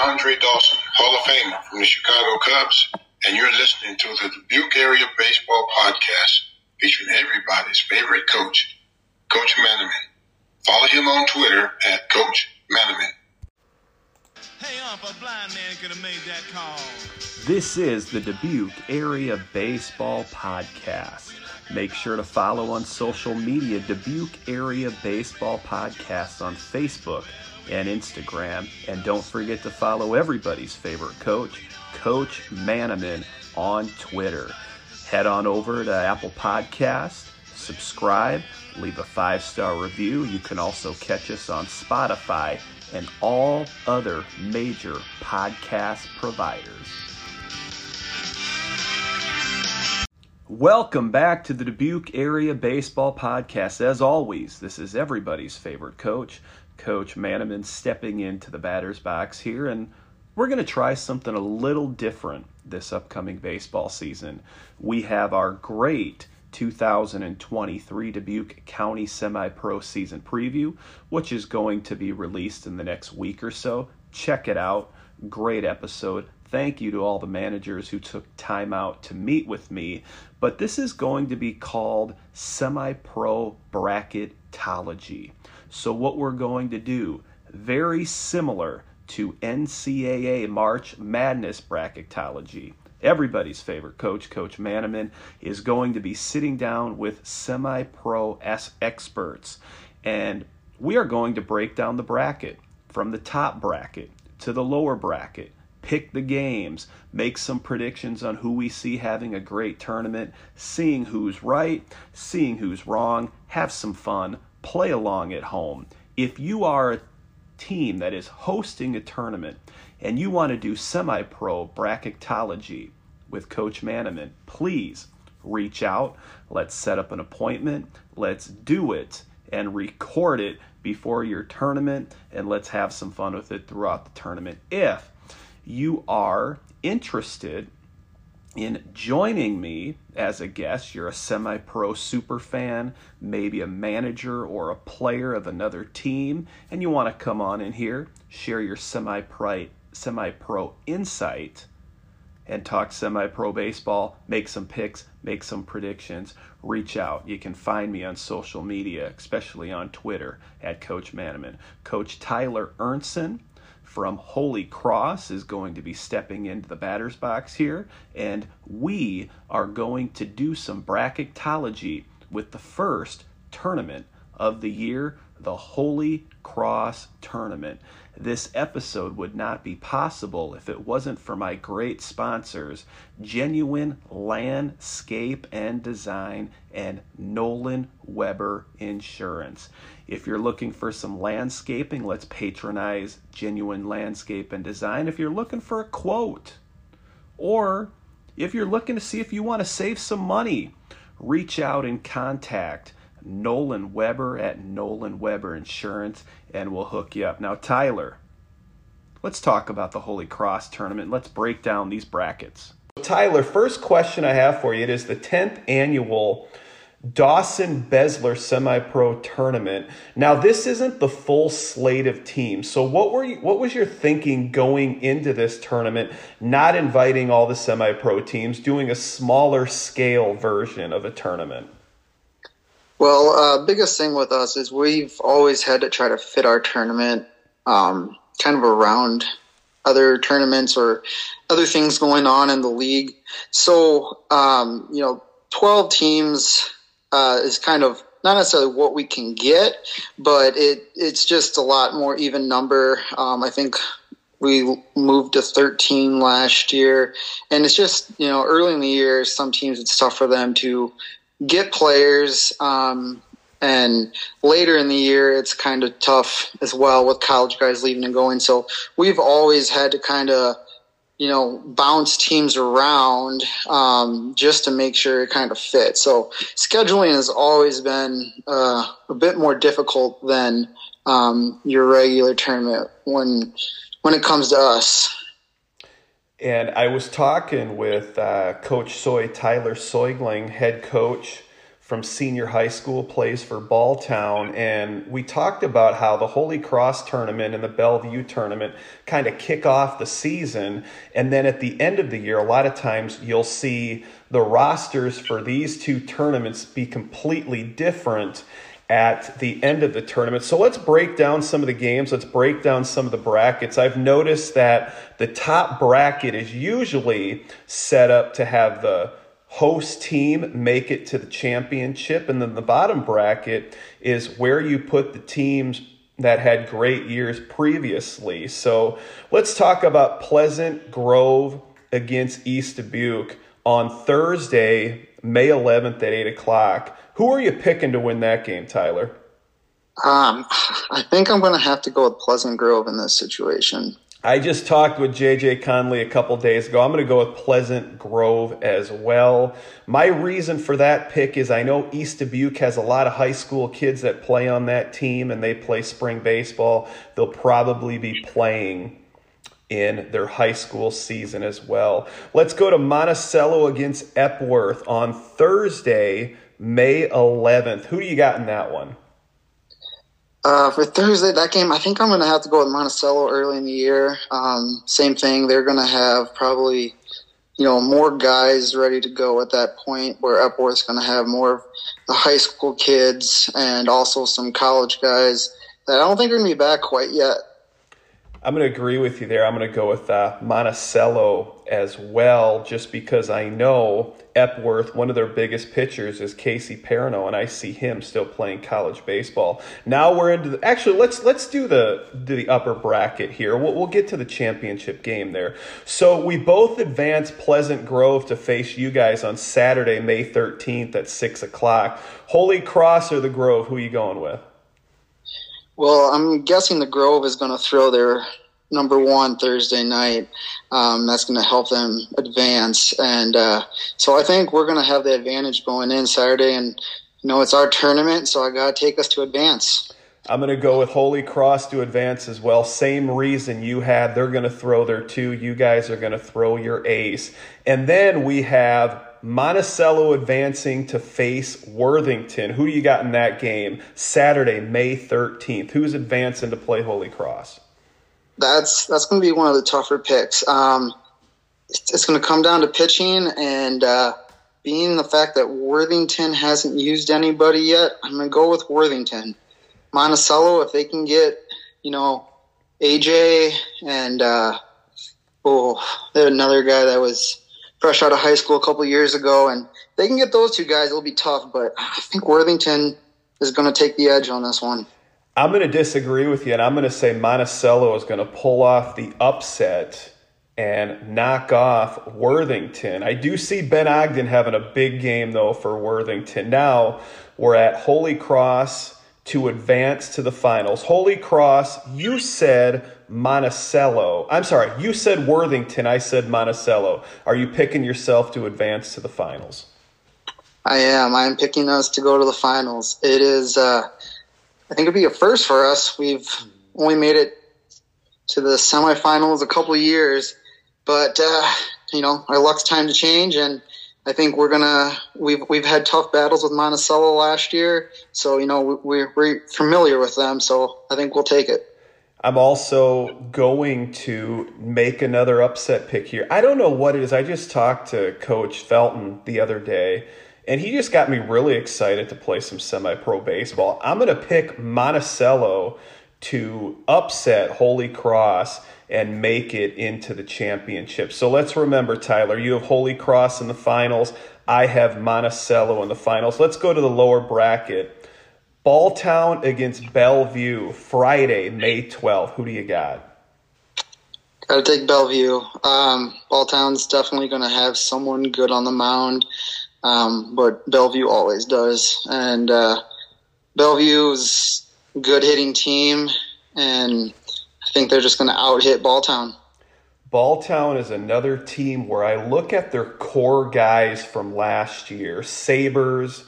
Andre Dawson, Hall of Famer from the Chicago Cubs, and you're listening to the Dubuque Area Baseball Podcast featuring everybody's favorite coach, Coach Maneman. Follow him on Twitter at Coach Maneman. Hey, ump, a blind man could have made that call. This is the Dubuque Area Baseball Podcast. Make sure to follow on social media Dubuque Area Baseball Podcast on Facebook and Instagram. And don't forget to follow everybody's favorite coach, Coach Maneman, on Twitter. Head on over to Apple Podcast, subscribe, leave a five star review. You can also catch us on Spotify and all other major podcast providers. Welcome back to the Dubuque Area Baseball Podcast. As always, this is everybody's favorite coach, Coach Maneman, stepping into the batter's box here, and we're going to try something a little different this upcoming baseball season. We have our great 2023 Dubuque County Semi Pro season preview, which is going to be released in the next week or so. Check it out. Great episode. Thank you to all the managers who took time out to meet with me. But this is going to be called Semi Pro Bracketology. So, what we're going to do, very similar to NCAA March Madness Bracketology everybody's favorite coach, Coach Maneman, is going to be sitting down with semi pro experts. And we are going to break down the bracket from the top bracket to the lower bracket, pick the games, make some predictions on who we see having a great tournament, seeing who's right, seeing who's wrong, have some fun, play along at home. If you are a team that is hosting a tournament and you want to do semi pro bracketology with Coach Maneman, please reach out. Let's set up an appointment. Let's do it and record it before your tournament and let's have some fun with it throughout the tournament. If you are interested in joining me as a guest, you're a semi pro super fan, maybe a manager or a player of another team, and you want to come on in here, share your semi pro insight and talk semi pro baseball, make some picks, make some predictions, reach out. You can find me on social media, especially on Twitter at Coach Maneman. Coach Tyler Ernzen from Holy Cross is going to be stepping into the batter's box here, and we are going to do some bracketology with the first tournament of the year, the Holy Cross Tournament. This episode would not be possible if it wasn't for my great sponsors, Genuine Landscape and Design and Nolan Weber Insurance. If you're looking for some landscaping, let's patronize Genuine Landscape and Design. If you're looking for a quote, or if you're looking to see if you want to save some money, reach out and contact Nolan Weber at Nolan Weber Insurance, and we'll hook you up. Now, Tyler, let's talk about the Holy Cross tournament. Let's break down these brackets. Tyler, first question I have for you it is the 10th annual Dawson Besler Semi Pro Tournament. Now, this isn't the full slate of teams. So, what were you, what was your thinking going into this tournament? Not inviting all the semi pro teams, doing a smaller scale version of a tournament. Well, uh, biggest thing with us is we've always had to try to fit our tournament um, kind of around other tournaments or other things going on in the league. So, um, you know, 12 teams uh, is kind of not necessarily what we can get, but it it's just a lot more even number. Um, I think we moved to 13 last year, and it's just you know early in the year, some teams it's tough for them to get players. Um, and later in the year, it's kind of tough as well with college guys leaving and going. So we've always had to kind of, you know, bounce teams around um, just to make sure it kind of fits. So scheduling has always been uh, a bit more difficult than um, your regular tournament when when it comes to us. And I was talking with uh, Coach Soy, Tyler Soigling, head coach from senior high school plays for Balltown, and we talked about how the Holy Cross tournament and the Bellevue tournament kind of kick off the season, and then at the end of the year, a lot of times you'll see the rosters for these two tournaments be completely different at the end of the tournament. So let's break down some of the games. Let's break down some of the brackets. I've noticed that the top bracket is usually set up to have the host team make it to the championship. And then the bottom bracket is where you put the teams that had great years previously. So let's talk about Pleasant Grove against East Dubuque on Thursday, May 11th at 8 o'clock. Who are you picking to win that game, Tyler? Um, I think I'm going to have to go with Pleasant Grove in this situation. I just talked with JJ Conley a couple days ago. I'm going to go with Pleasant Grove as well. My reason for that pick is I know East Dubuque has a lot of high school kids that play on that team and they play spring baseball. They'll probably be playing in their high school season as well. Let's go to Monticello against Epworth on Thursday, May 11th. Who do you got in that one? Uh, for Thursday, that game, I think I'm going to have to go with Monticello early in the year. Um, same thing. They're going to have probably, you know, more guys ready to go at that point where Epworth's going to have more of the high school kids and also some college guys that I don't think are going to be back quite yet. I'm going to agree with you there. I'm going to go with uh, Monticello as well, just because I know Epworth, one of their biggest pitchers is Casey Perino, and I see him still playing college baseball. Now we're into the, actually let's let's do the the upper bracket here. We'll, we'll get to the championship game there. So we both advance Pleasant Grove to face you guys on Saturday, May 13th at six o'clock. Holy Cross or the Grove? Who are you going with? Well, I'm guessing the Grove is going to throw their number one Thursday night. Um, that's going to help them advance, and uh, so I think we're going to have the advantage going in Saturday. And you know, it's our tournament, so I got to take us to advance. I'm going to go with Holy Cross to advance as well. Same reason you had. They're going to throw their two. You guys are going to throw your ace. And then we have Monticello advancing to face Worthington. Who do you got in that game? Saturday, May 13th. Who's advancing to play Holy Cross? That's that's going to be one of the tougher picks. Um, it's, going to come down to pitching and uh, being the fact that Worthington hasn't used anybody yet. I'm going to go with Worthington. Monticello, if they can get, you know, AJ and uh, oh, another guy that was fresh out of high school a couple years ago, and they can get those two guys. It'll be tough, but I think Worthington is going to take the edge on this one. I'm going to disagree with you, and I'm going to say Monticello is going to pull off the upset and knock off Worthington. I do see Ben Ogden having a big game, though, for Worthington. Now we're at Holy Cross to advance to the finals. Holy Cross, you said Monticello. I'm sorry, you said Worthington. I said Monticello. Are you picking yourself to advance to the finals? I am. I am picking us to go to the finals. It is, uh, I think it'd be a first for us. We've only made it to the semifinals a couple years, but, uh, you know, our luck's time to change and I think we're gonna we've we've had tough battles with Monticello last year, so you know we're we're familiar with them. So I think we'll take it. I'm also going to make another upset pick here. I don't know what it is. I just talked to Coach Felton the other day, and he just got me really excited to play some semi pro baseball. I'm going to pick Monticello to upset Holy Cross and make it into the championship. So let's remember, Tyler, you have Holy Cross in the finals. I have Monticello in the finals. Let's go to the lower bracket. Balltown against Bellevue, Friday, May 12th. Who do you got? Got to take Bellevue. Um, Balltown's definitely going to have someone good on the mound, um, but Bellevue always does. And uh, Bellevue's good hitting team, and I think they're just going to out hit Balltown. Balltown is another team where I look at their core guys from last year Sabers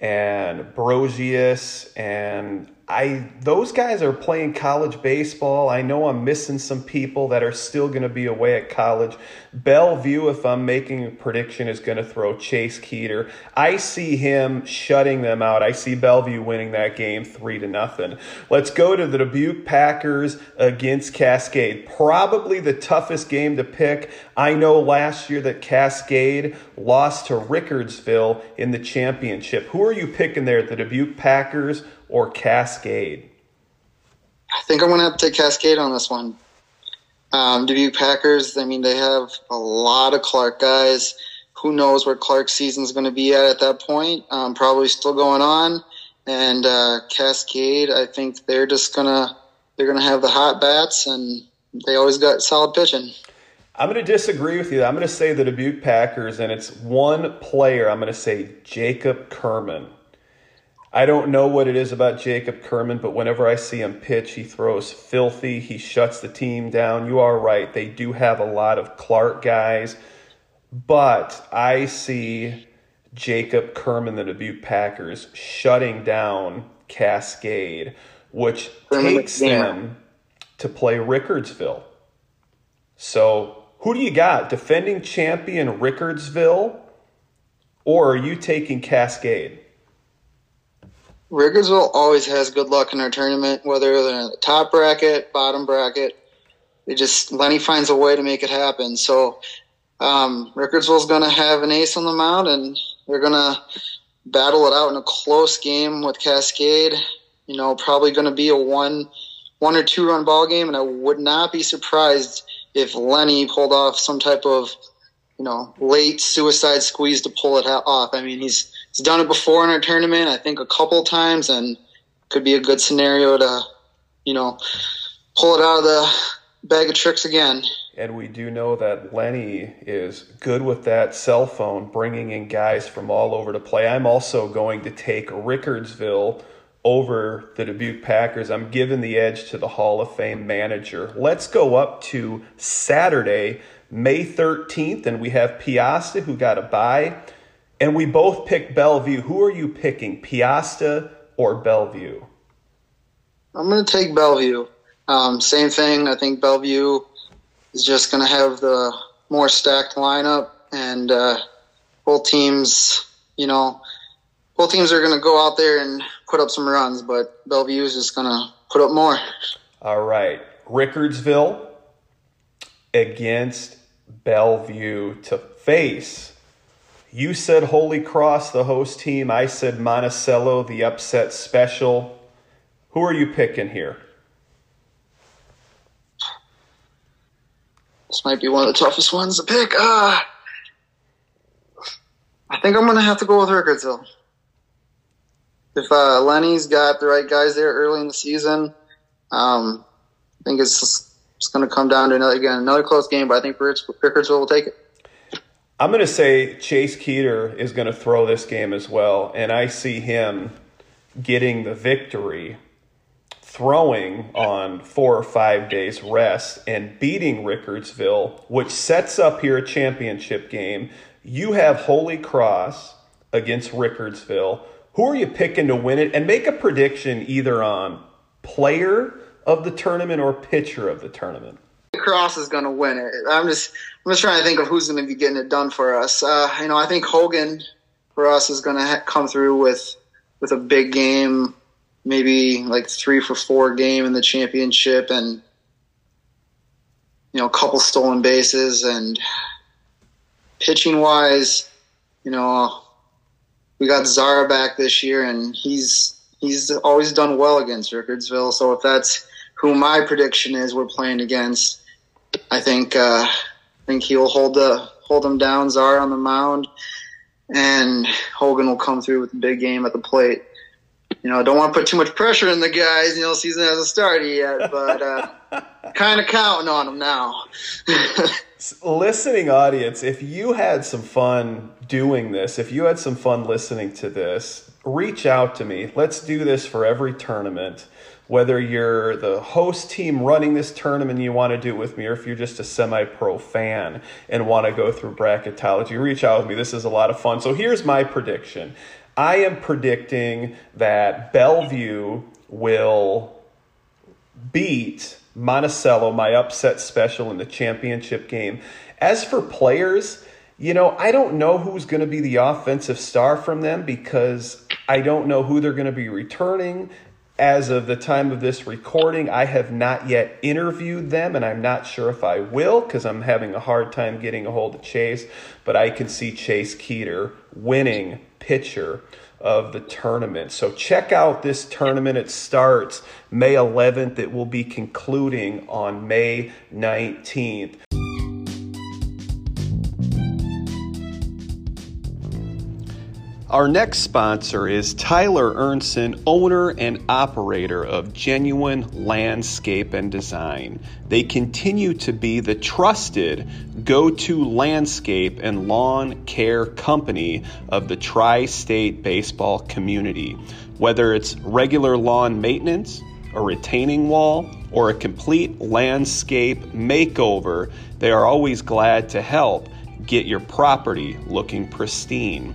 and Brosius, and I those guys are playing college baseball. I know I'm missing some people that are still going to be away at college. Bellevue, if I'm making a prediction, is going to throw Chase Keeter. I see him shutting them out. I see Bellevue winning that game three to nothing. Let's go to the Dubuque Packers against Cascade. Probably the toughest game to pick. I know last year that Cascade lost to Rickardsville in the championship. Who are you picking there? The Dubuque Packers or Cascade? I think I'm going to have to take Cascade on this one. Um, Dubuque Packers, I mean, they have a lot of Clarke guys. Who knows where Clarke's season is going to be at at that point? Um, probably still going on. And uh, Cascade, I think they're just gonna they're gonna have the hot bats, and they always got solid pitching. I'm going to disagree with you. I'm going to say the Dubuque Packers, and it's one player. I'm going to say Jacob Kerman. I don't know what it is about Jacob Kerman, but whenever I see him pitch, he throws filthy. He shuts the team down. You are right. They do have a lot of Clarke guys, but I see Jacob Kerman, the Dubuque Packers, shutting down Cascade, which takes them to play Rickardsville. So, who do you got? Defending champion Rickardsville, or are you taking Cascade? Rickardsville always has good luck in our tournament, whether they're in the top bracket, bottom bracket. They just Lenny finds a way to make it happen. So um, Rickardsville's going to have an ace on the mound, and they're going to battle it out in a close game with Cascade. You know, probably going to be a one, one or two run ball game, and I would not be surprised if Lenny pulled off some type of, you know, late suicide squeeze to pull it off. I mean, he's he's done it before in our tournament. I think a couple times, and could be a good scenario to, you know, pull it out of the bag of tricks again. And we do know that Lenny is good with that cell phone, bringing in guys from all over to play. I'm also going to take Rickardsville over the Dubuque Packers. I'm giving the edge to the Hall of Fame manager. Let's go up to Saturday, May 13th, and we have Peosta who got a bye. And we both picked Bellevue. Who are you picking, Peosta or Bellevue? I'm going to take Bellevue. Um, same thing. I think Bellevue is just going to have the more stacked lineup, and uh, both teams, you know, both teams are going to go out there and put up some runs, but Bellevue is just going to put up more. All right. Rickardsville against Bellevue to face you said Holy Cross, the host team. I said Monticello, the upset special. Who are you picking here? This might be one of the toughest ones to pick. Uh, I think I'm to have to go with Rickardsville. If uh, Lenny's got the right guys there early in the season, um, I think it's, it's to come down to another again another close game. But I think Rickardsville will take it. I'm going to say Chase Keeter is going to throw this game as well, and I see him getting the victory throwing on four or five days rest and beating Rickardsville, which sets up here a championship game. You have Holy Cross against Rickardsville. Who are you picking to win it? And make a prediction either on player of the tournament or pitcher of the tournament. Cross is going to win it. I'm just I'm just trying to think of who's going to be getting it done for us. Uh, you know, I think Hogan for us is going to ha- come through with with a big game, maybe like three for four game in the championship, and you know, a couple stolen bases. And pitching wise, you know, we got Zara back this year, and he's he's always done well against Rickardsville. So if that's who my prediction is, we're playing against I think uh, I think he'll hold the hold him down. Czar on the mound, and Hogan will come through with a big game at the plate. You know, I don't want to put too much pressure on the guys. You know, season hasn't started yet, but uh, kind of counting on them now. Listening audience, if you had some fun doing this, if you had some fun listening to this, reach out to me. Let's do this for every tournament whether you're the host team running this tournament you want to do it with me, or if you're just a semi pro fan and want to go through bracketology, reach out with me. This is a lot of fun. So here's my prediction I am predicting that Bellevue will beat Monticello, my upset special in the championship game. As for players, you know, I don't know who's going to be the offensive star from them because I don't know who they're going to be returning. As of the time of this recording, I have not yet interviewed them, and I'm not sure if I will because I'm having a hard time getting a hold of Chase. But I can see Chase Keeter winning pitcher of the tournament. So check out this tournament. It starts May 11th. It will be concluding on May 19th. Our next sponsor is Tyler Ernzen, owner and operator of Genuine Landscape and Design. They continue to be the trusted go to landscape and lawn care company of the tri state baseball community. Whether it's regular lawn maintenance, a retaining wall, or a complete landscape makeover, they are always glad to help get your property looking pristine.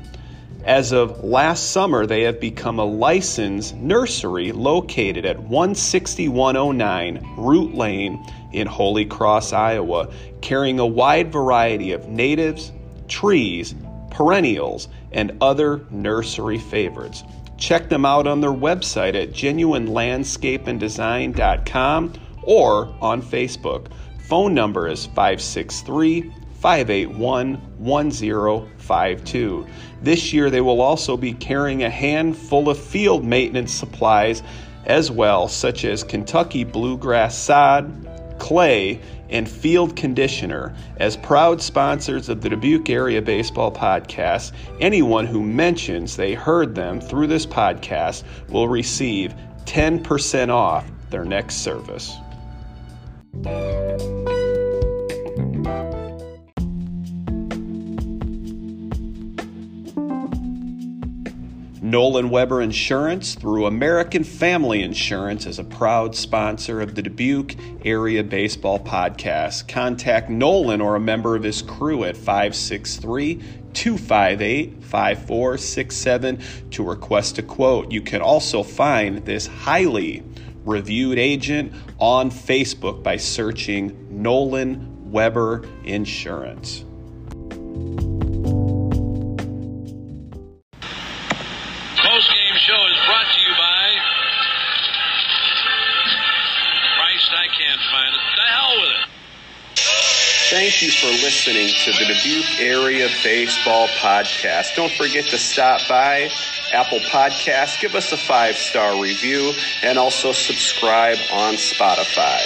As of last summer, they have become a licensed nursery located at 16109 Root Lane in Holy Cross, Iowa, carrying a wide variety of natives, trees, perennials, and other nursery favorites. Check them out on their website at genuinelandscapeanddesign.com or on Facebook. Phone number is 563 581 1052. This year, they will also be carrying a handful of field maintenance supplies as well, such as Kentucky bluegrass sod, clay, and field conditioner. As proud sponsors of the Dubuque Area Baseball Podcast, anyone who mentions they heard them through this podcast will receive 10% off their next service. Nolan Weber Insurance through American Family Insurance is a proud sponsor of the Dubuque Area Baseball Podcast. Contact Nolan or a member of his crew at 563 258 5467 to request a quote. You can also find this highly reviewed agent on Facebook by searching Nolan Weber Insurance. To the Dubuque Area Baseball Podcast. Don't forget to stop by Apple Podcasts, give us a five star review, and also subscribe on Spotify.